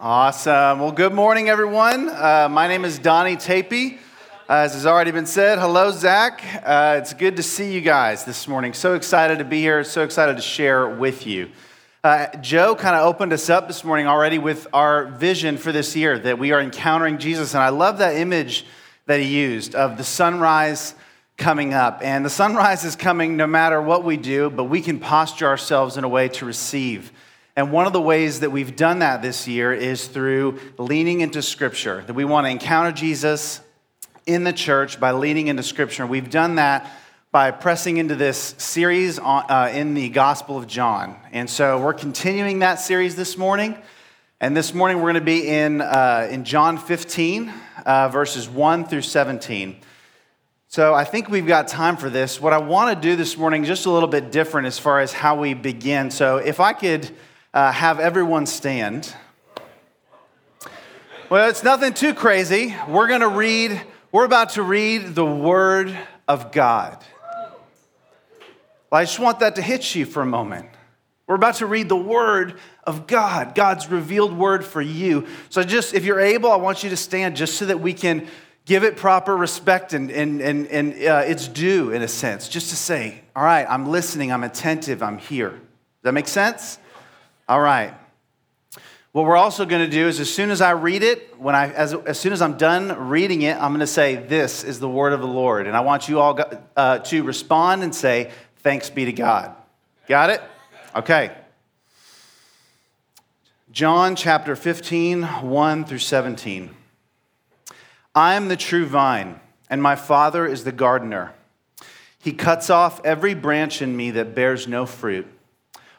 Awesome. Well, good morning, everyone. Uh, my name is Donnie Tapey. Uh, as has already been said, hello, Zach. Uh, it's good to see you guys this morning. So excited to be here. So excited to share with you. Uh, Joe kind of opened us up this morning already with our vision for this year that we are encountering Jesus. And I love that image that he used of the sunrise coming up. And the sunrise is coming no matter what we do, but we can posture ourselves in a way to receive and one of the ways that we've done that this year is through leaning into Scripture, that we want to encounter Jesus in the church by leaning into Scripture. We've done that by pressing into this series on, uh, in the Gospel of John. And so we're continuing that series this morning. And this morning we're going to be in, uh, in John 15, uh, verses 1 through 17. So I think we've got time for this. What I want to do this morning just a little bit different as far as how we begin. So if I could uh, have everyone stand. Well, it's nothing too crazy. We're going to read, we're about to read the Word of God. Well, I just want that to hit you for a moment. We're about to read the Word of God, God's revealed Word for you. So, just if you're able, I want you to stand just so that we can give it proper respect and, and, and, and uh, it's due in a sense, just to say, all right, I'm listening, I'm attentive, I'm here. Does that make sense? All right. What we're also going to do is as soon as I read it, when I, as, as soon as I'm done reading it, I'm going to say, This is the word of the Lord. And I want you all uh, to respond and say, Thanks be to God. Got it? Okay. John chapter 15, 1 through 17. I am the true vine, and my Father is the gardener. He cuts off every branch in me that bears no fruit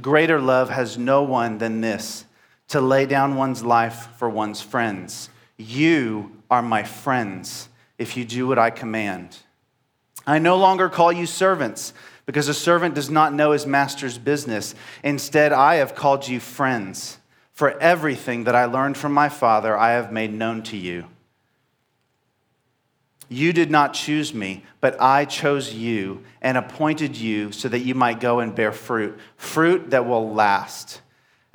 Greater love has no one than this to lay down one's life for one's friends. You are my friends if you do what I command. I no longer call you servants because a servant does not know his master's business. Instead, I have called you friends. For everything that I learned from my Father, I have made known to you. You did not choose me, but I chose you and appointed you so that you might go and bear fruit, fruit that will last.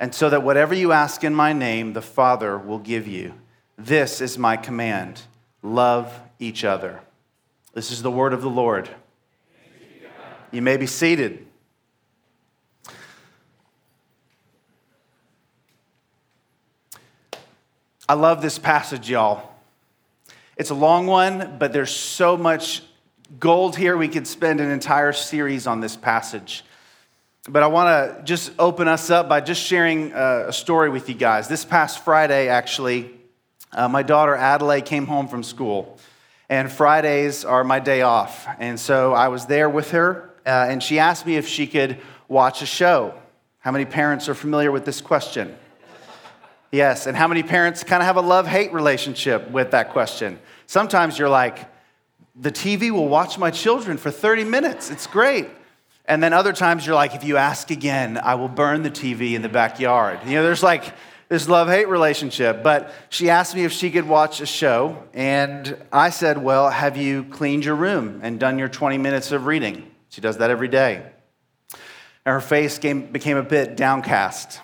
And so that whatever you ask in my name, the Father will give you. This is my command love each other. This is the word of the Lord. You may be seated. I love this passage, y'all. It's a long one, but there's so much gold here. We could spend an entire series on this passage. But I want to just open us up by just sharing uh, a story with you guys. This past Friday, actually, uh, my daughter Adelaide came home from school, and Fridays are my day off. And so I was there with her, uh, and she asked me if she could watch a show. How many parents are familiar with this question? Yes, and how many parents kind of have a love hate relationship with that question? Sometimes you're like, the TV will watch my children for 30 minutes. It's great. And then other times you're like, if you ask again, I will burn the TV in the backyard. You know, there's like this love hate relationship. But she asked me if she could watch a show, and I said, Well, have you cleaned your room and done your 20 minutes of reading? She does that every day. And her face came, became a bit downcast.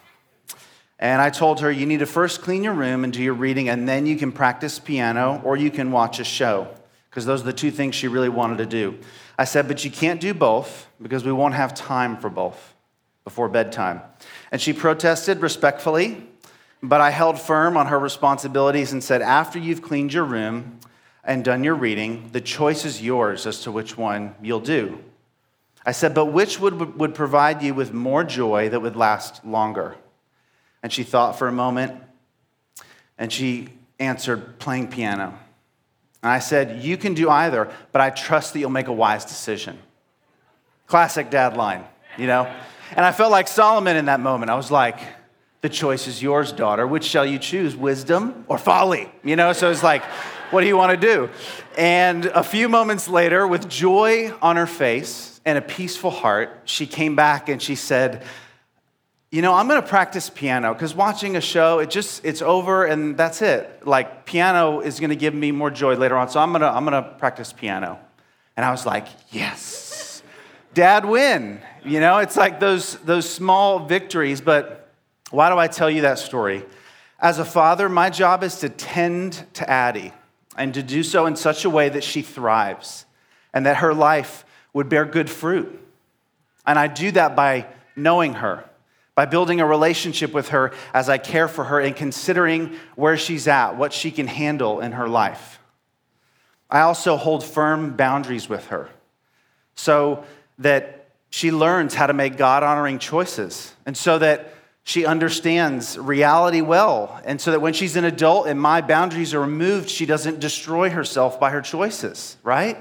And I told her, You need to first clean your room and do your reading, and then you can practice piano or you can watch a show, because those are the two things she really wanted to do. I said, But you can't do both because we won't have time for both before bedtime. And she protested respectfully, but I held firm on her responsibilities and said, After you've cleaned your room and done your reading, the choice is yours as to which one you'll do. I said, But which would, would provide you with more joy that would last longer? And she thought for a moment and she answered, Playing piano. And I said, You can do either, but I trust that you'll make a wise decision. Classic dad line, you know? And I felt like Solomon in that moment. I was like, the choice is yours, daughter. Which shall you choose, wisdom or folly? You know, so it's like, what do you want to do? And a few moments later, with joy on her face and a peaceful heart, she came back and she said, you know, I'm going to practice piano because watching a show, it just, it's over and that's it. Like, piano is going to give me more joy later on. So I'm going to, I'm going to practice piano. And I was like, yes, dad win. You know, it's like those, those small victories, but why do I tell you that story? As a father, my job is to tend to Addie and to do so in such a way that she thrives and that her life would bear good fruit. And I do that by knowing her, by building a relationship with her as I care for her and considering where she's at, what she can handle in her life. I also hold firm boundaries with her so that she learns how to make God honoring choices. And so that she understands reality well. And so that when she's an adult and my boundaries are removed, she doesn't destroy herself by her choices, right?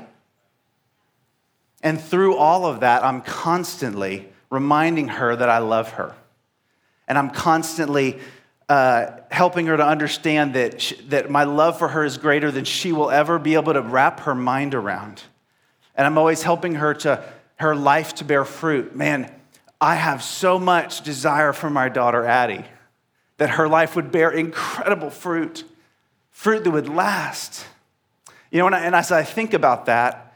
And through all of that, I'm constantly reminding her that I love her. And I'm constantly uh, helping her to understand that, she, that my love for her is greater than she will ever be able to wrap her mind around. And I'm always helping her to her life to bear fruit. Man, I have so much desire for my daughter Addie that her life would bear incredible fruit, fruit that would last. You know, and, I, and as I think about that,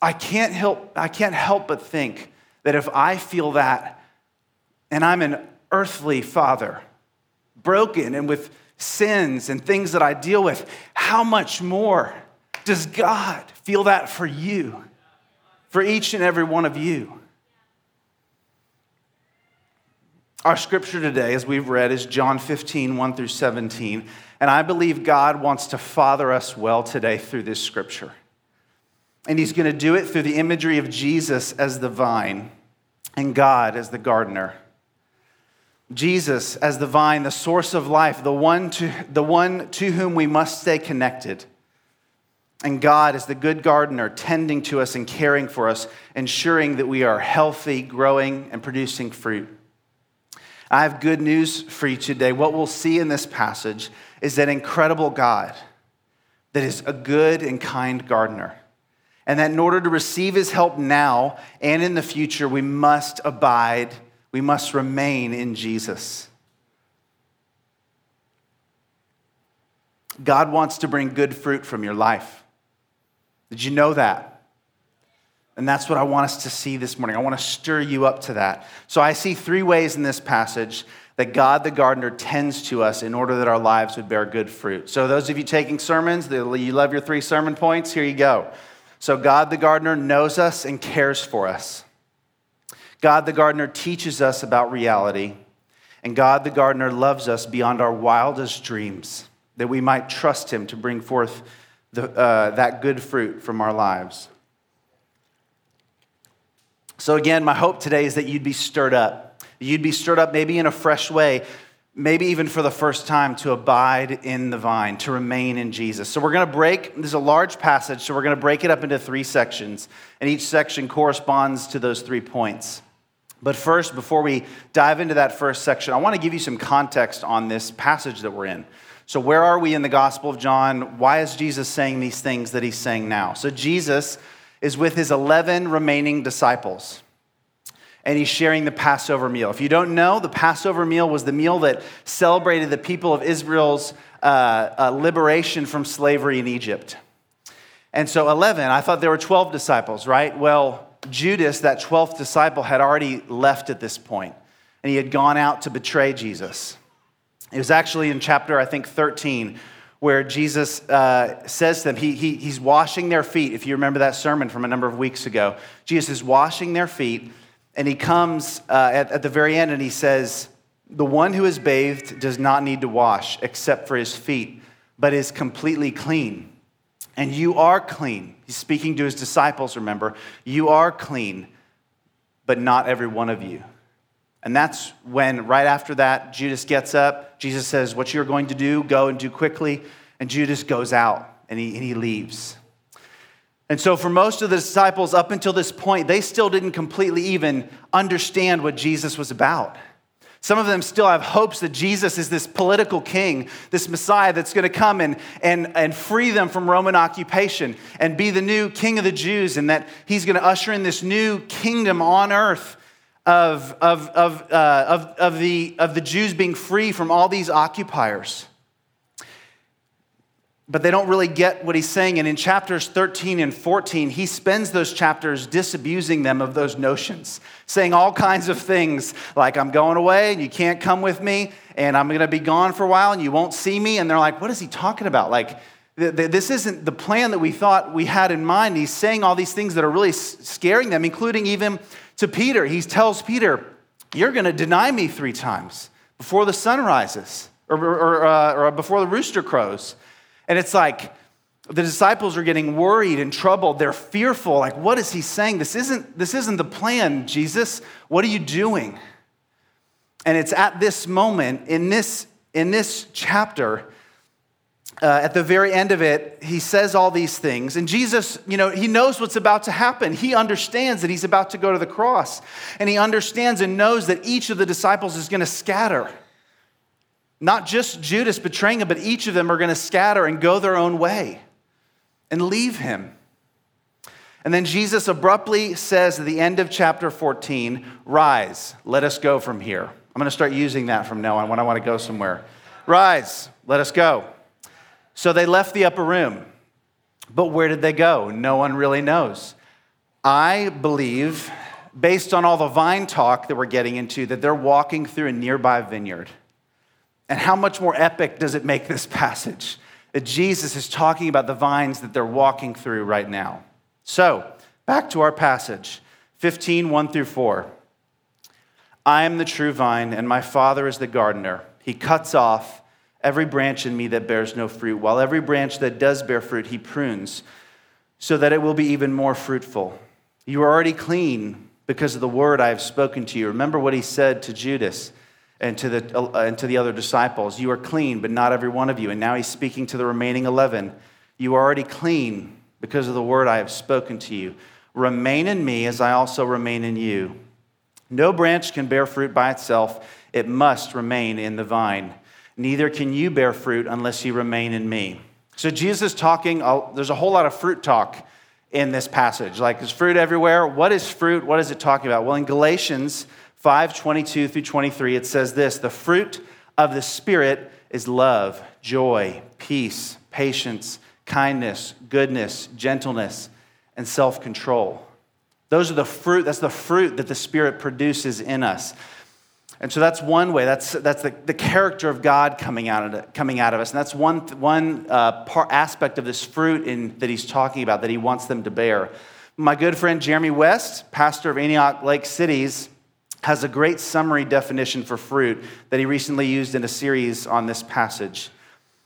I can't help, I can't help but think that if I feel that and I'm an earthly father, broken and with sins and things that I deal with, how much more does God feel that for you? for each and every one of you. Our scripture today, as we've read, is John 15, 1 through 17. And I believe God wants to father us well today through this scripture. And He's going to do it through the imagery of Jesus as the vine and God as the gardener. Jesus as the vine, the source of life, the one to, the one to whom we must stay connected. And God is the good gardener, tending to us and caring for us, ensuring that we are healthy, growing, and producing fruit. I have good news for you today. What we'll see in this passage is that incredible God that is a good and kind gardener. And that in order to receive his help now and in the future, we must abide, we must remain in Jesus. God wants to bring good fruit from your life. Did you know that? And that's what I want us to see this morning. I want to stir you up to that. So I see three ways in this passage that God the gardener tends to us in order that our lives would bear good fruit. So, those of you taking sermons, you love your three sermon points, here you go. So, God the gardener knows us and cares for us. God the gardener teaches us about reality. And God the gardener loves us beyond our wildest dreams, that we might trust him to bring forth the, uh, that good fruit from our lives. So, again, my hope today is that you'd be stirred up. You'd be stirred up maybe in a fresh way, maybe even for the first time, to abide in the vine, to remain in Jesus. So, we're going to break, this is a large passage, so we're going to break it up into three sections, and each section corresponds to those three points. But first, before we dive into that first section, I want to give you some context on this passage that we're in. So, where are we in the Gospel of John? Why is Jesus saying these things that he's saying now? So, Jesus is with his 11 remaining disciples. and he's sharing the Passover meal. If you don't know, the Passover meal was the meal that celebrated the people of Israel's uh, uh, liberation from slavery in Egypt. And so 11, I thought there were 12 disciples, right? Well, Judas, that 12th disciple, had already left at this point, and he had gone out to betray Jesus. It was actually in chapter, I think, 13, where Jesus uh, says to them, he, he, he's washing their feet. If you remember that sermon from a number of weeks ago, Jesus is washing their feet, and he comes uh, at, at the very end and he says, The one who is bathed does not need to wash except for his feet, but is completely clean. And you are clean. He's speaking to his disciples, remember. You are clean, but not every one of you. And that's when, right after that, Judas gets up. Jesus says, What you're going to do, go and do quickly. And Judas goes out and he, and he leaves. And so, for most of the disciples up until this point, they still didn't completely even understand what Jesus was about. Some of them still have hopes that Jesus is this political king, this Messiah that's going to come and, and, and free them from Roman occupation and be the new king of the Jews, and that he's going to usher in this new kingdom on earth of, of, of, uh, of, of, the, of the Jews being free from all these occupiers but they don't really get what he's saying. And in chapters 13 and 14, he spends those chapters disabusing them of those notions, saying all kinds of things like, I'm going away and you can't come with me, and I'm going to be gone for a while and you won't see me. And they're like, What is he talking about? Like, this isn't the plan that we thought we had in mind. He's saying all these things that are really scaring them, including even to Peter. He tells Peter, You're going to deny me three times before the sun rises or, or, uh, or before the rooster crows. And it's like the disciples are getting worried and troubled. They're fearful. Like, what is he saying? This isn't, this isn't the plan, Jesus. What are you doing? And it's at this moment, in this, in this chapter, uh, at the very end of it, he says all these things. And Jesus, you know, he knows what's about to happen. He understands that he's about to go to the cross. And he understands and knows that each of the disciples is going to scatter. Not just Judas betraying him, but each of them are going to scatter and go their own way and leave him. And then Jesus abruptly says at the end of chapter 14, Rise, let us go from here. I'm going to start using that from now on when I want to go somewhere. Rise, let us go. So they left the upper room. But where did they go? No one really knows. I believe, based on all the vine talk that we're getting into, that they're walking through a nearby vineyard. And how much more epic does it make this passage that Jesus is talking about the vines that they're walking through right now? So, back to our passage 15, 1 through 4. I am the true vine, and my Father is the gardener. He cuts off every branch in me that bears no fruit, while every branch that does bear fruit, he prunes, so that it will be even more fruitful. You are already clean because of the word I have spoken to you. Remember what he said to Judas and to the, uh, and to the other disciples. You are clean, but not every one of you. And now he's speaking to the remaining 11. You are already clean because of the word I have spoken to you. Remain in me as I also remain in you. No branch can bear fruit by itself, it must remain in the vine. Neither can you bear fruit unless you remain in me. So, Jesus is talking, there's a whole lot of fruit talk in this passage. Like, there's fruit everywhere. What is fruit? What is it talking about? Well, in Galatians 5 22 through 23, it says this The fruit of the Spirit is love, joy, peace, patience, kindness, goodness, gentleness, and self control. Those are the fruit, that's the fruit that the Spirit produces in us. And so that's one way. That's, that's the, the character of God coming out of, coming out of us. And that's one, one uh, part, aspect of this fruit in, that he's talking about that he wants them to bear. My good friend Jeremy West, pastor of Antioch Lake Cities, has a great summary definition for fruit that he recently used in a series on this passage.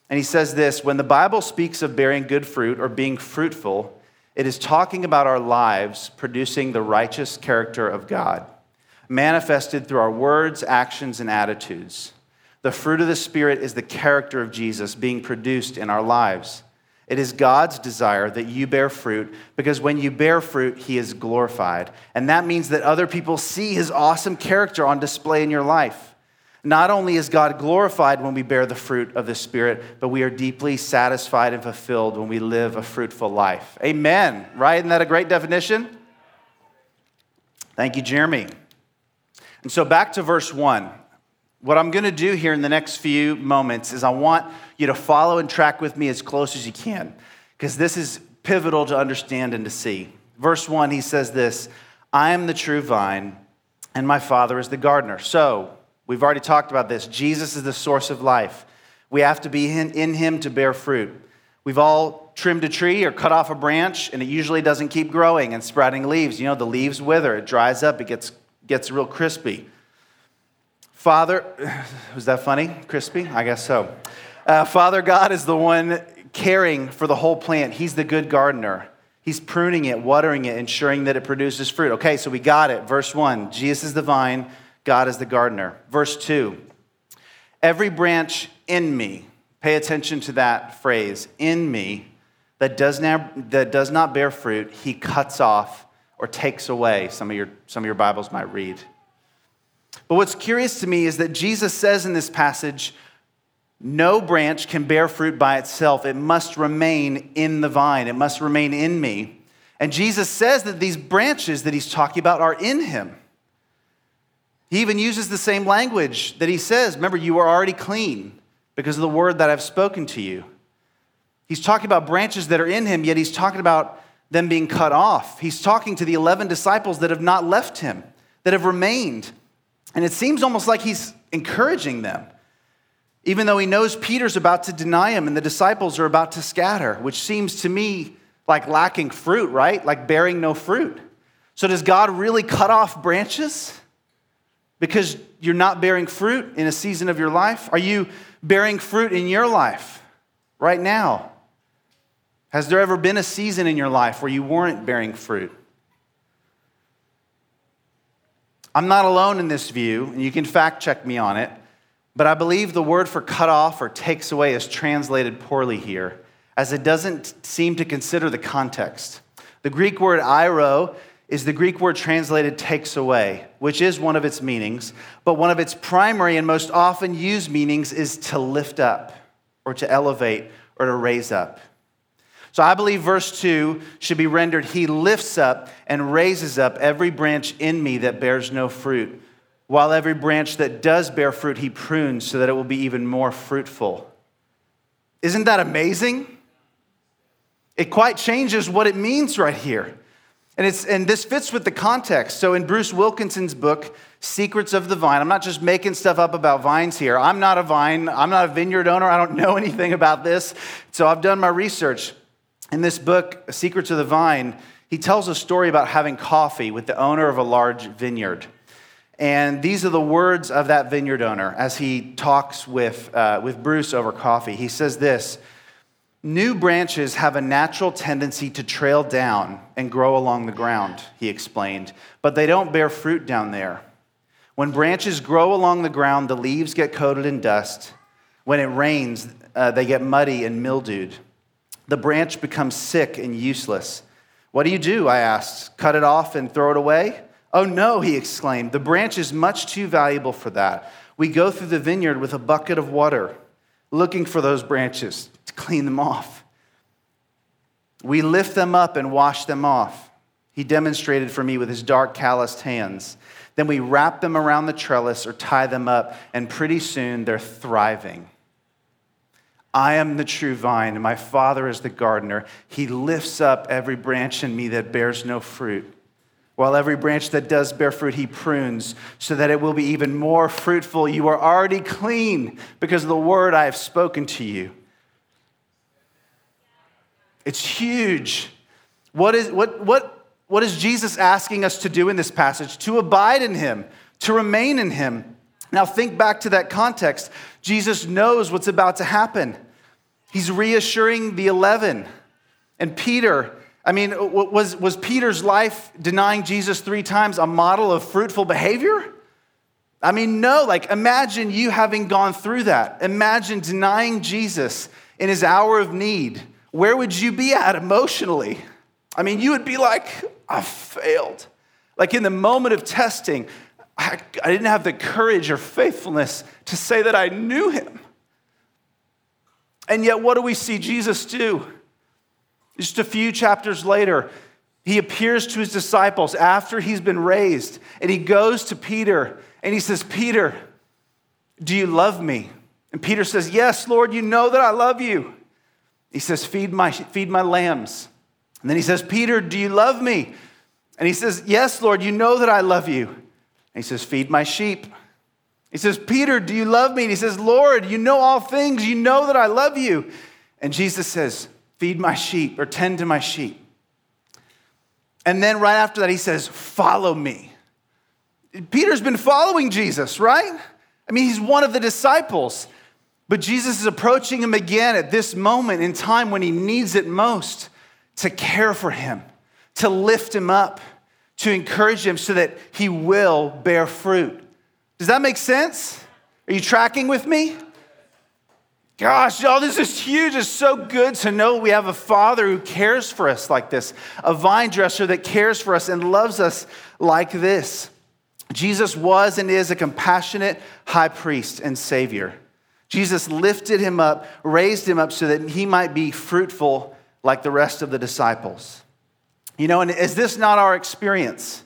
And he says this When the Bible speaks of bearing good fruit or being fruitful, it is talking about our lives producing the righteous character of God, manifested through our words, actions, and attitudes. The fruit of the Spirit is the character of Jesus being produced in our lives. It is God's desire that you bear fruit because when you bear fruit, He is glorified. And that means that other people see His awesome character on display in your life. Not only is God glorified when we bear the fruit of the Spirit, but we are deeply satisfied and fulfilled when we live a fruitful life. Amen. Right? Isn't that a great definition? Thank you, Jeremy. And so back to verse 1. What I'm going to do here in the next few moments is I want you to follow and track with me as close as you can, because this is pivotal to understand and to see. Verse 1, he says this I am the true vine, and my Father is the gardener. So, we've already talked about this. Jesus is the source of life. We have to be in, him to bear fruit. We've all trimmed a tree or cut off a branch, and it usually doesn't keep growing and sprouting leaves. You know, the leaves wither, it dries up, it gets, gets real crispy. Father, was that funny? Crispy? I guess so. Uh, Father God is the one caring for the whole plant. He's the good gardener. He's pruning it, watering it, ensuring that it produces fruit. Okay, so we got it. Verse 1 Jesus is the vine, God is the gardener. Verse 2 Every branch in me, pay attention to that phrase, in me, that does not, that does not bear fruit, he cuts off or takes away. Some of, your, some of your Bibles might read. But what's curious to me is that Jesus says in this passage, no branch can bear fruit by itself. It must remain in the vine, it must remain in me. And Jesus says that these branches that he's talking about are in him. He even uses the same language that he says, Remember, you are already clean because of the word that I've spoken to you. He's talking about branches that are in him, yet he's talking about them being cut off. He's talking to the 11 disciples that have not left him, that have remained. And it seems almost like he's encouraging them even though he knows Peter's about to deny him and the disciples are about to scatter, which seems to me like lacking fruit, right? Like bearing no fruit. So, does God really cut off branches because you're not bearing fruit in a season of your life? Are you bearing fruit in your life right now? Has there ever been a season in your life where you weren't bearing fruit? I'm not alone in this view, and you can fact check me on it. But I believe the word for cut off or takes away is translated poorly here, as it doesn't seem to consider the context. The Greek word airo is the Greek word translated takes away, which is one of its meanings, but one of its primary and most often used meanings is to lift up or to elevate or to raise up. So I believe verse 2 should be rendered He lifts up and raises up every branch in me that bears no fruit while every branch that does bear fruit, he prunes so that it will be even more fruitful. Isn't that amazing? It quite changes what it means right here. And, it's, and this fits with the context. So, in Bruce Wilkinson's book, Secrets of the Vine, I'm not just making stuff up about vines here. I'm not a vine, I'm not a vineyard owner, I don't know anything about this. So, I've done my research. In this book, Secrets of the Vine, he tells a story about having coffee with the owner of a large vineyard. And these are the words of that vineyard owner as he talks with, uh, with Bruce over coffee. He says this New branches have a natural tendency to trail down and grow along the ground, he explained, but they don't bear fruit down there. When branches grow along the ground, the leaves get coated in dust. When it rains, uh, they get muddy and mildewed. The branch becomes sick and useless. What do you do? I asked. Cut it off and throw it away? Oh no, he exclaimed, the branch is much too valuable for that. We go through the vineyard with a bucket of water, looking for those branches to clean them off. We lift them up and wash them off. He demonstrated for me with his dark, calloused hands. Then we wrap them around the trellis or tie them up, and pretty soon they're thriving. I am the true vine, and my Father is the gardener. He lifts up every branch in me that bears no fruit while every branch that does bear fruit, he prunes so that it will be even more fruitful. You are already clean because of the word I have spoken to you. It's huge. What is, what, what, what is Jesus asking us to do in this passage? To abide in him, to remain in him. Now, think back to that context. Jesus knows what's about to happen. He's reassuring the 11. And Peter, I mean, was, was Peter's life denying Jesus three times a model of fruitful behavior? I mean, no. Like, imagine you having gone through that. Imagine denying Jesus in his hour of need. Where would you be at emotionally? I mean, you would be like, I failed. Like, in the moment of testing, I, I didn't have the courage or faithfulness to say that I knew him. And yet, what do we see Jesus do? Just a few chapters later, he appears to his disciples after he's been raised, and he goes to Peter And he says, Peter, do you love me? And Peter says, Yes, Lord, you know that I love you. He says, Feed my, feed my lambs. And then he says, Peter, do you love me? And he says, Yes, Lord, you know that I love you. He says, Feed my sheep. He says, Peter, do you love me? And he says, Lord, you know all things. You know that I love you. And Jesus says, Feed my sheep or tend to my sheep. And then right after that, he says, Follow me. Peter's been following Jesus, right? I mean, he's one of the disciples. But Jesus is approaching him again at this moment in time when he needs it most to care for him, to lift him up, to encourage him so that he will bear fruit. Does that make sense? Are you tracking with me? Gosh, y'all, this is huge. It's so good to know we have a father who cares for us like this, a vine dresser that cares for us and loves us like this. Jesus was and is a compassionate high priest and savior. Jesus lifted him up, raised him up so that he might be fruitful like the rest of the disciples. You know, and is this not our experience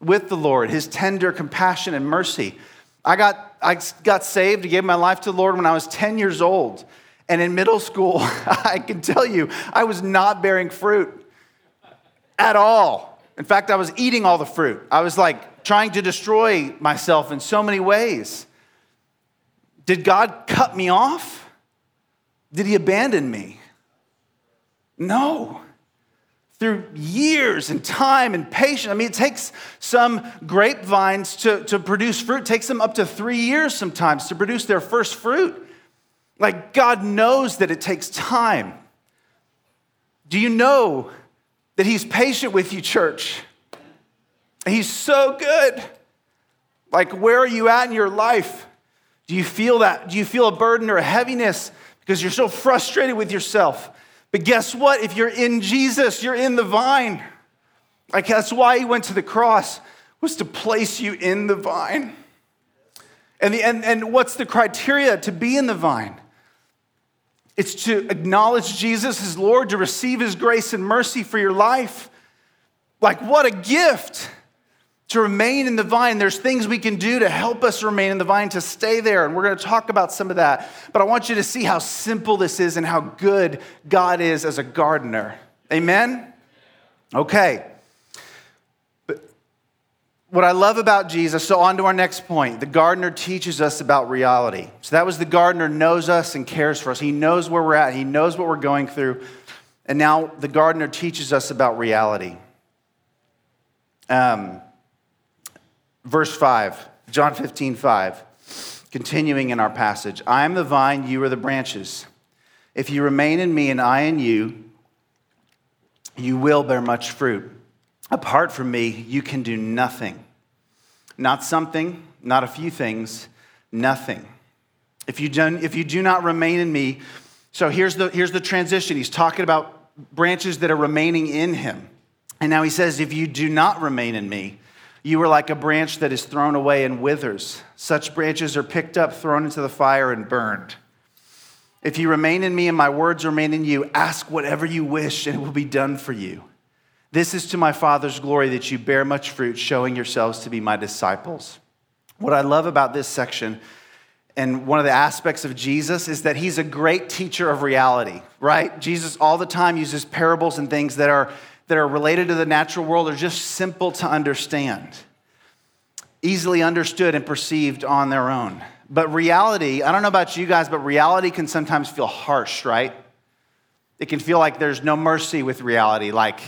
with the Lord, his tender compassion and mercy? I got, I got saved, gave my life to the Lord when I was 10 years old. And in middle school, I can tell you, I was not bearing fruit at all. In fact, I was eating all the fruit. I was like trying to destroy myself in so many ways. Did God cut me off? Did He abandon me? No through years and time and patience. I mean, it takes some grapevines to, to produce fruit. It takes them up to three years sometimes to produce their first fruit. Like, God knows that it takes time. Do you know that He's patient with you, church? He's so good. Like, where are you at in your life? Do you feel that? Do you feel a burden or a heaviness because you're so frustrated with yourself? But guess what? If you're in Jesus, you're in the vine. Like that's why he went to the cross, was to place you in the vine. And, the, and, and what's the criteria to be in the vine? It's to acknowledge Jesus as Lord, to receive his grace and mercy for your life. Like, what a gift to remain in the vine. There's things we can do to help us remain in the vine, to stay there. And we're going to talk about some of that. But I want you to see how simple this is and how good God is as a gardener. Amen? Okay. But what I love about Jesus, so on to our next point. The gardener teaches us about reality. So that was the gardener knows us and cares for us. He knows where we're at, he knows what we're going through. And now the gardener teaches us about reality. Um, Verse 5, John 15, 5. Continuing in our passage I am the vine, you are the branches. If you remain in me and I in you, you will bear much fruit. Apart from me, you can do nothing. Not something, not a few things, nothing. If you, do, if you do not remain in me, so here's the, here's the transition. He's talking about branches that are remaining in him. And now he says, if you do not remain in me, you are like a branch that is thrown away and withers. Such branches are picked up, thrown into the fire, and burned. If you remain in me and my words remain in you, ask whatever you wish, and it will be done for you. This is to my Father's glory that you bear much fruit, showing yourselves to be my disciples. What I love about this section and one of the aspects of Jesus is that he's a great teacher of reality, right? Jesus all the time uses parables and things that are that are related to the natural world are just simple to understand, easily understood and perceived on their own. But reality, I don't know about you guys, but reality can sometimes feel harsh, right? It can feel like there's no mercy with reality. Like,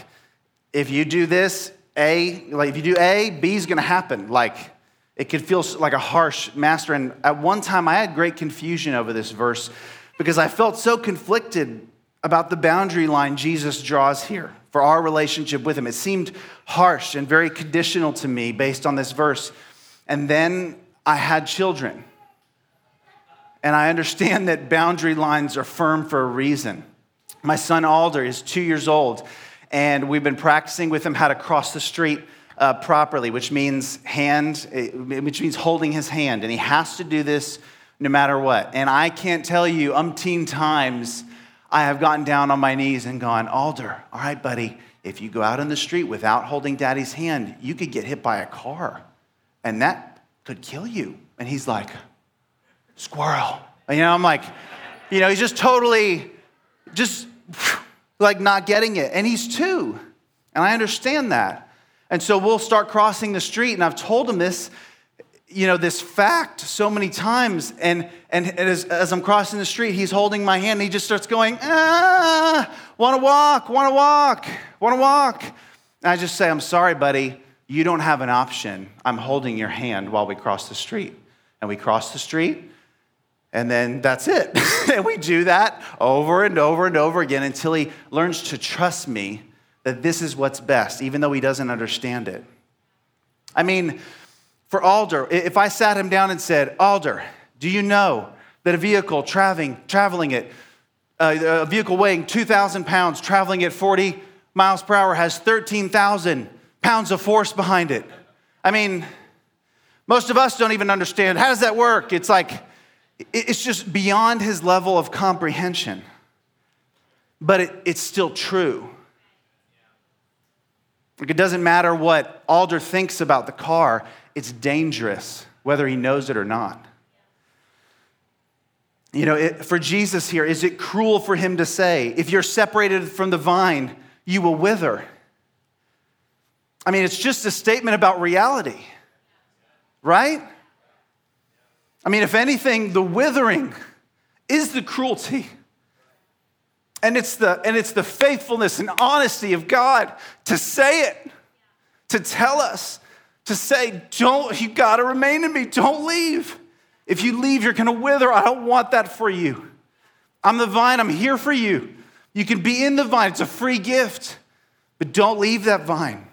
if you do this, A, like if you do A, B is gonna happen. Like, it can feel like a harsh master. And at one time, I had great confusion over this verse because I felt so conflicted about the boundary line Jesus draws here for our relationship with Him. It seemed harsh and very conditional to me based on this verse. And then I had children. And I understand that boundary lines are firm for a reason. My son Alder is two years old, and we've been practicing with him how to cross the street uh, properly, which means hand, eh, which means holding his hand, and he has to do this no matter what. And I can't tell you umpteen times I have gotten down on my knees and gone, Alder, all right, buddy, if you go out in the street without holding daddy's hand, you could get hit by a car. And that could kill you. And he's like, Squirrel. And, you know, I'm like, you know, he's just totally, just like not getting it. And he's two. And I understand that. And so we'll start crossing the street, and I've told him this, you know, this fact so many times. And, and as, as I'm crossing the street, he's holding my hand, and he just starts going, ah, wanna walk, wanna walk, wanna walk. And I just say, I'm sorry, buddy, you don't have an option. I'm holding your hand while we cross the street. And we cross the street, and then that's it. and we do that over and over and over again until he learns to trust me that this is what's best, even though he doesn't understand it. I mean, for Alder, if I sat him down and said, Alder, do you know that a vehicle traveling, traveling at, uh, a vehicle weighing 2,000 pounds, traveling at 40 miles per hour, has 13,000 pounds of force behind it? I mean, most of us don't even understand. How does that work? It's like, it's just beyond his level of comprehension. But it, it's still true. Like it doesn't matter what Alder thinks about the car, it's dangerous, whether he knows it or not. You know, it, for Jesus here, is it cruel for him to say, if you're separated from the vine, you will wither? I mean, it's just a statement about reality, right? I mean, if anything, the withering is the cruelty. And it's the, and it's the faithfulness and honesty of God to say it, to tell us, to say, don't, you gotta remain in me, don't leave. If you leave, you're gonna wither. I don't want that for you. I'm the vine, I'm here for you. You can be in the vine, it's a free gift, but don't leave that vine.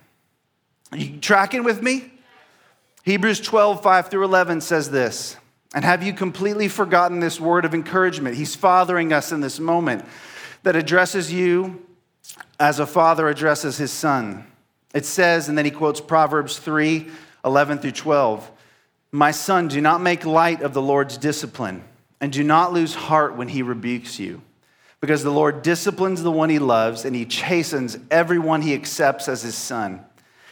Are you tracking with me? Hebrews 12, 5 through 11 says this. And have you completely forgotten this word of encouragement? He's fathering us in this moment that addresses you as a father addresses his son. It says, and then he quotes Proverbs 3 11 through 12. My son, do not make light of the Lord's discipline, and do not lose heart when he rebukes you. Because the Lord disciplines the one he loves, and he chastens everyone he accepts as his son.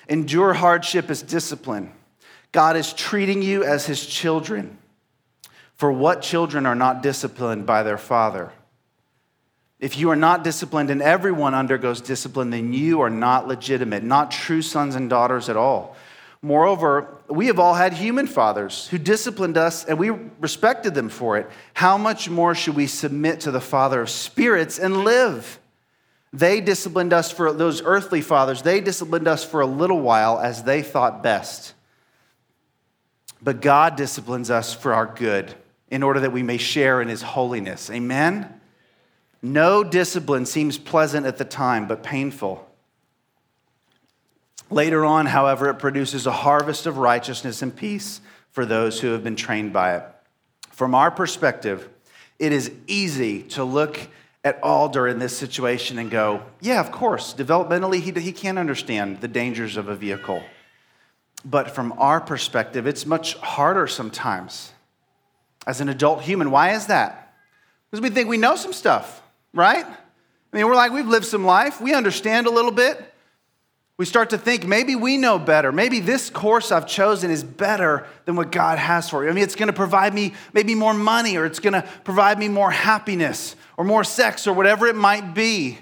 Endure hardship as discipline. God is treating you as his children. For what children are not disciplined by their father? If you are not disciplined and everyone undergoes discipline, then you are not legitimate, not true sons and daughters at all. Moreover, we have all had human fathers who disciplined us and we respected them for it. How much more should we submit to the Father of spirits and live? They disciplined us for those earthly fathers, they disciplined us for a little while as they thought best. But God disciplines us for our good in order that we may share in his holiness. Amen? No discipline seems pleasant at the time, but painful. Later on, however, it produces a harvest of righteousness and peace for those who have been trained by it. From our perspective, it is easy to look at Alder in this situation and go, yeah, of course, developmentally, he, he can't understand the dangers of a vehicle. But from our perspective, it's much harder sometimes as an adult human. Why is that? Because we think we know some stuff right? I mean, we're like, we've lived some life, we understand a little bit. We start to think maybe we know better. Maybe this course I've chosen is better than what God has for you. I mean, it's going to provide me maybe more money, or it's going to provide me more happiness, or more sex, or whatever it might be.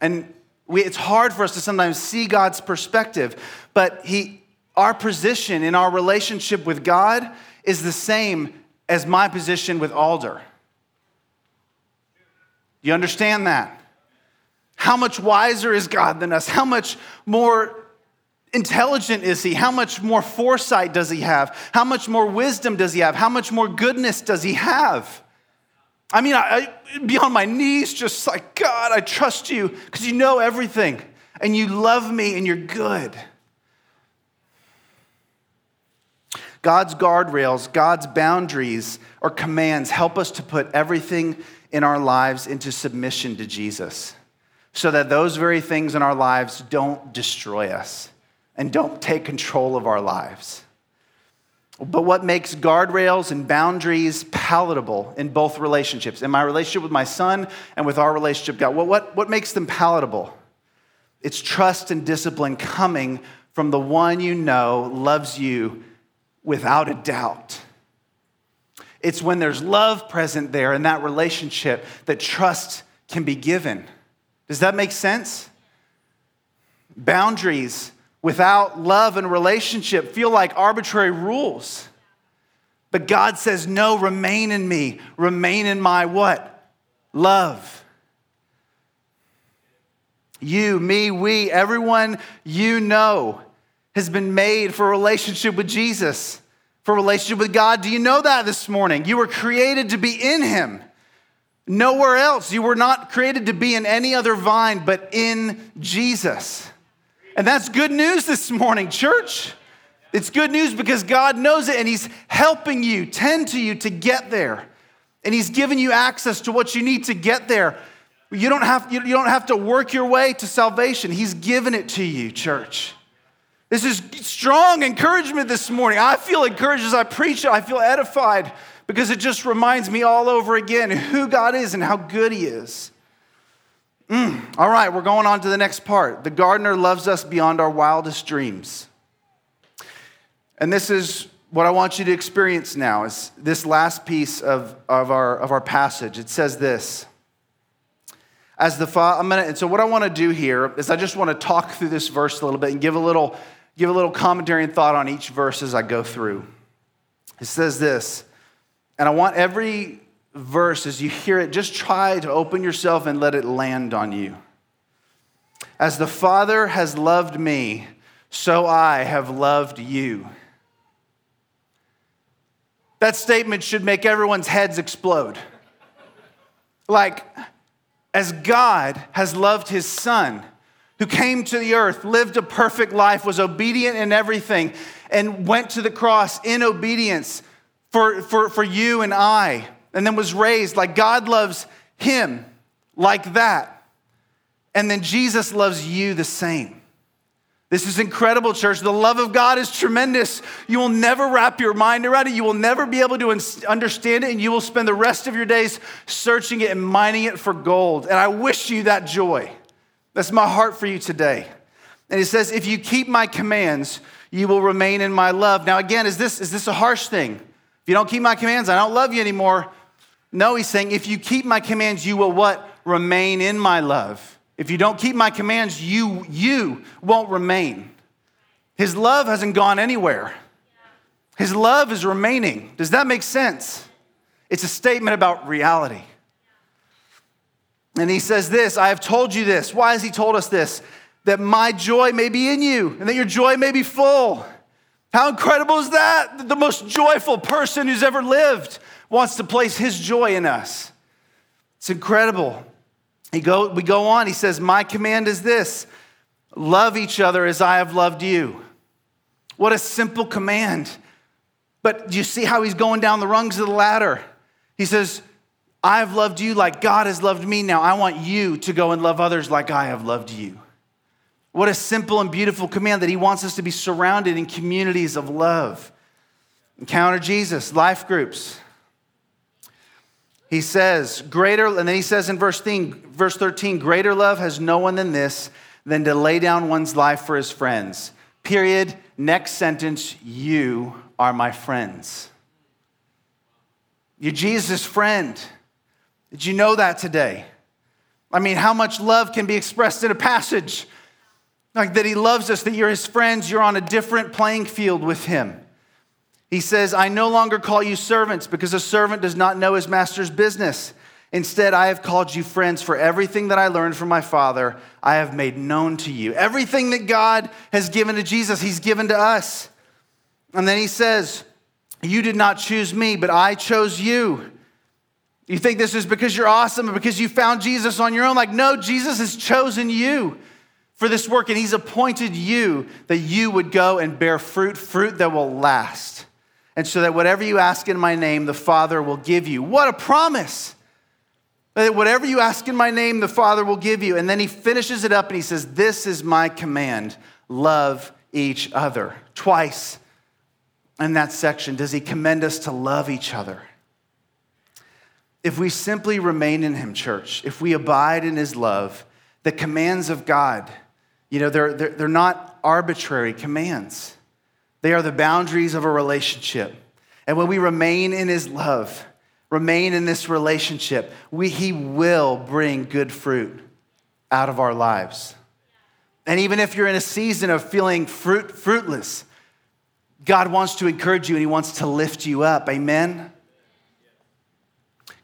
And we, it's hard for us to sometimes see God's perspective, but he, our position in our relationship with God is the same as my position with Alder. You understand that? How much wiser is God than us? How much more intelligent is He? How much more foresight does He have? How much more wisdom does He have? How much more goodness does He have? I mean, I, I be on my knees, just like, God, I trust you because you know everything and you love me and you're good. God's guardrails, God's boundaries or commands help us to put everything in our lives into submission to Jesus so that those very things in our lives don't destroy us and don't take control of our lives. But what makes guardrails and boundaries palatable in both relationships, in my relationship with my son and with our relationship God, what, what makes them palatable? It's trust and discipline coming from the one you know loves you without a doubt. It's when there's love present there in that relationship that trust can be given. Does that make sense? Boundaries without love and relationship feel like arbitrary rules. But God says, no, remain in me. Remain in my what? Love. You, me, we, everyone you know has been made for a relationship with Jesus, for relationship with God. Do you know that this morning? You were created to be in Him. Nowhere else. You were not created to be in any other vine but in Jesus. And that's good news this morning, church. It's good news because God knows it and He's helping you, tend to you to get there. And He's given you access to what you need to get there. You don't have, you don't have to work your way to salvation, He's given it to you, church. This is strong encouragement this morning. I feel encouraged as I preach it, I feel edified because it just reminds me all over again who God is and how good He is. Mm. All right, we're going on to the next part. The gardener loves us beyond our wildest dreams. And this is what I want you to experience now is this last piece of, of, our, of our passage. It says this. As the father, I'm gonna, and so what I want to do here is I just want to talk through this verse a little bit and give a little, give a little commentary and thought on each verse as I go through. It says this, and I want every verse as you hear it, just try to open yourself and let it land on you. As the Father has loved me, so I have loved you. That statement should make everyone's heads explode. Like, as God has loved his son, who came to the earth, lived a perfect life, was obedient in everything, and went to the cross in obedience for, for, for you and I, and then was raised like God loves him like that. And then Jesus loves you the same. This is incredible, church. The love of God is tremendous. You will never wrap your mind around it. You will never be able to understand it, and you will spend the rest of your days searching it and mining it for gold. And I wish you that joy. That's my heart for you today. And he says, If you keep my commands, you will remain in my love. Now, again, is this, is this a harsh thing? If you don't keep my commands, I don't love you anymore. No, he's saying, If you keep my commands, you will what? Remain in my love. If you don't keep my commands, you, you won't remain. His love hasn't gone anywhere. His love is remaining. Does that make sense? It's a statement about reality. And he says this I have told you this. Why has he told us this? That my joy may be in you and that your joy may be full. How incredible is that? The most joyful person who's ever lived wants to place his joy in us. It's incredible. He go, we go on, he says, My command is this love each other as I have loved you. What a simple command. But do you see how he's going down the rungs of the ladder? He says, I have loved you like God has loved me. Now I want you to go and love others like I have loved you. What a simple and beautiful command that he wants us to be surrounded in communities of love. Encounter Jesus, life groups, he says, greater, and then he says in verse 13, verse 13, greater love has no one than this, than to lay down one's life for his friends. Period. Next sentence, you are my friends. You're Jesus' friend. Did you know that today? I mean, how much love can be expressed in a passage? Like that he loves us, that you're his friends, you're on a different playing field with him. He says, I no longer call you servants because a servant does not know his master's business. Instead, I have called you friends, for everything that I learned from my Father, I have made known to you. Everything that God has given to Jesus, He's given to us. And then He says, You did not choose me, but I chose you. You think this is because you're awesome or because you found Jesus on your own? Like, no, Jesus has chosen you for this work, and He's appointed you that you would go and bear fruit, fruit that will last and so that whatever you ask in my name, the Father will give you. What a promise! That whatever you ask in my name, the Father will give you. And then he finishes it up and he says, This is my command love each other. Twice in that section does he commend us to love each other. If we simply remain in him, church, if we abide in his love, the commands of God, you know, they're, they're, they're not arbitrary commands. They are the boundaries of a relationship. And when we remain in his love, remain in this relationship, we, he will bring good fruit out of our lives. And even if you're in a season of feeling fruit, fruitless, God wants to encourage you and he wants to lift you up. Amen?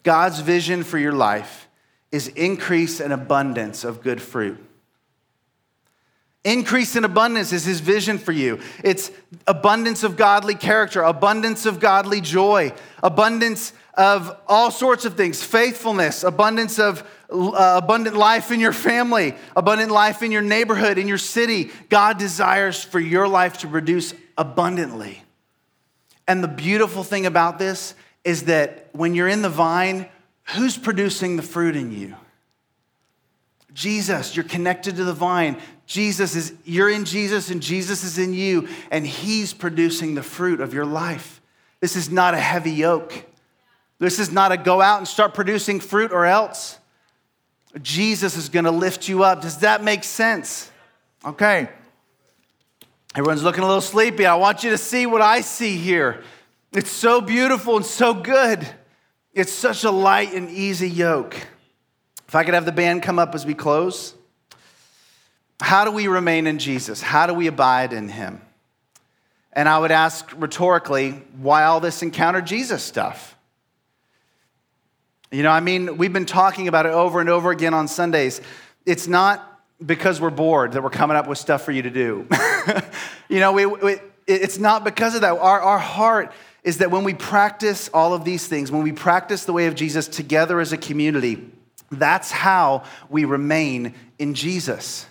God's vision for your life is increase and abundance of good fruit. Increase in abundance is his vision for you. It's abundance of godly character, abundance of godly joy, abundance of all sorts of things, faithfulness, abundance of uh, abundant life in your family, abundant life in your neighborhood, in your city. God desires for your life to produce abundantly. And the beautiful thing about this is that when you're in the vine, who's producing the fruit in you? Jesus, you're connected to the vine. Jesus is, you're in Jesus and Jesus is in you, and He's producing the fruit of your life. This is not a heavy yoke. This is not a go out and start producing fruit or else. Jesus is gonna lift you up. Does that make sense? Okay. Everyone's looking a little sleepy. I want you to see what I see here. It's so beautiful and so good. It's such a light and easy yoke. If I could have the band come up as we close. How do we remain in Jesus? How do we abide in him? And I would ask rhetorically, why all this encounter Jesus stuff? You know, I mean, we've been talking about it over and over again on Sundays. It's not because we're bored that we're coming up with stuff for you to do. you know, we, we, it's not because of that. Our, our heart is that when we practice all of these things, when we practice the way of Jesus together as a community, that's how we remain in Jesus.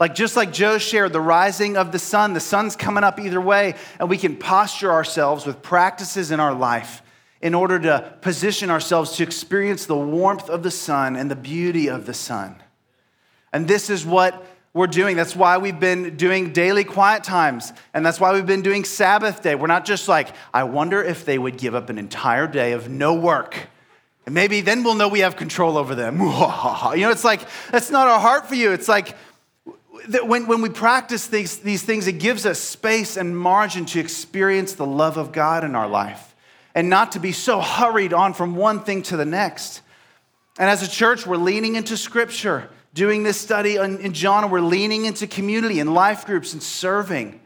Like just like Joe shared, the rising of the sun, the sun's coming up either way, and we can posture ourselves with practices in our life in order to position ourselves to experience the warmth of the sun and the beauty of the sun. And this is what we're doing. That's why we've been doing daily quiet times. And that's why we've been doing Sabbath day. We're not just like, I wonder if they would give up an entire day of no work and maybe then we'll know we have control over them. You know, it's like, that's not our heart for you. It's like, when, when we practice these, these things, it gives us space and margin to experience the love of God in our life and not to be so hurried on from one thing to the next. And as a church, we're leaning into scripture, doing this study in John, we're leaning into community and life groups and serving.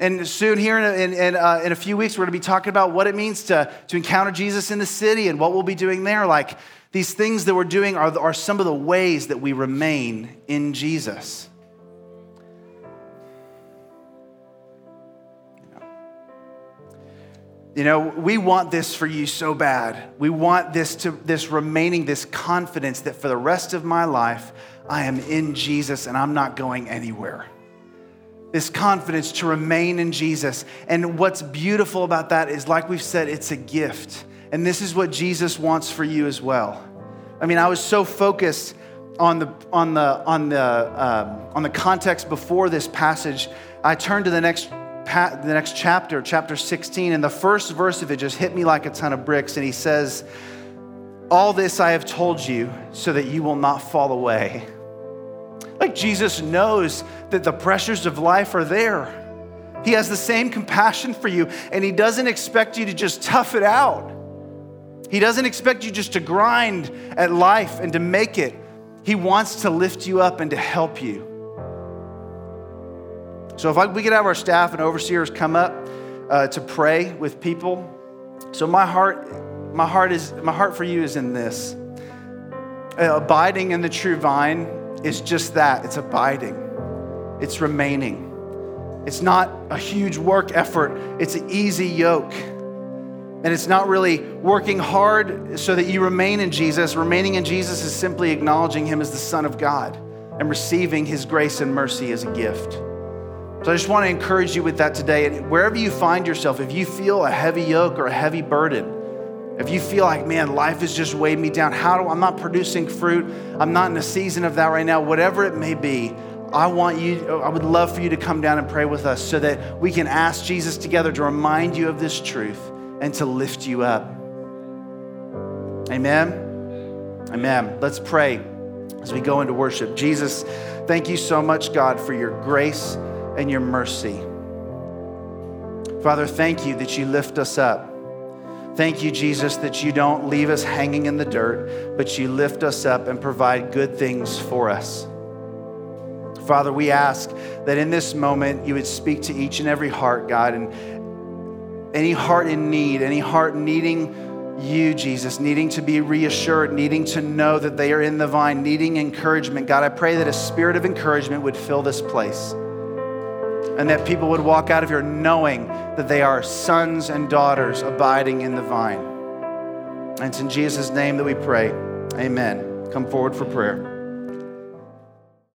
And soon, here in, in, uh, in a few weeks, we're going to be talking about what it means to, to encounter Jesus in the city and what we'll be doing there. Like these things that we're doing are, are some of the ways that we remain in Jesus. You know, we want this for you so bad. We want this to this remaining, this confidence that for the rest of my life, I am in Jesus and I'm not going anywhere this confidence to remain in Jesus. And what's beautiful about that is, like we've said, it's a gift. And this is what Jesus wants for you as well. I mean, I was so focused on the, on the, on the, um, on the context before this passage, I turned to the next, the next chapter, chapter 16, and the first verse of it just hit me like a ton of bricks. And he says, All this I have told you so that you will not fall away. Like Jesus knows that the pressures of life are there. He has the same compassion for you, and He doesn't expect you to just tough it out. He doesn't expect you just to grind at life and to make it. He wants to lift you up and to help you. So, if I, we could have our staff and overseers come up uh, to pray with people. So, my heart, my heart is, my heart for you is in this: uh, abiding in the true vine is just that it's abiding, it's remaining. It's not a huge work effort, it's an easy yoke. And it's not really working hard so that you remain in Jesus. Remaining in Jesus is simply acknowledging Him as the Son of God and receiving His grace and mercy as a gift. So I just want to encourage you with that today. And wherever you find yourself, if you feel a heavy yoke or a heavy burden, if you feel like, man, life has just weighed me down, how do I'm not producing fruit, I'm not in a season of that right now, whatever it may be, I want you, I would love for you to come down and pray with us so that we can ask Jesus together to remind you of this truth and to lift you up. Amen. Amen. Let's pray as we go into worship. Jesus, thank you so much, God, for your grace and your mercy. Father, thank you that you lift us up. Thank you, Jesus, that you don't leave us hanging in the dirt, but you lift us up and provide good things for us. Father, we ask that in this moment you would speak to each and every heart, God, and any heart in need, any heart needing you, Jesus, needing to be reassured, needing to know that they are in the vine, needing encouragement. God, I pray that a spirit of encouragement would fill this place and that people would walk out of here knowing that they are sons and daughters abiding in the vine. And it's in Jesus' name that we pray. Amen. Come forward for prayer.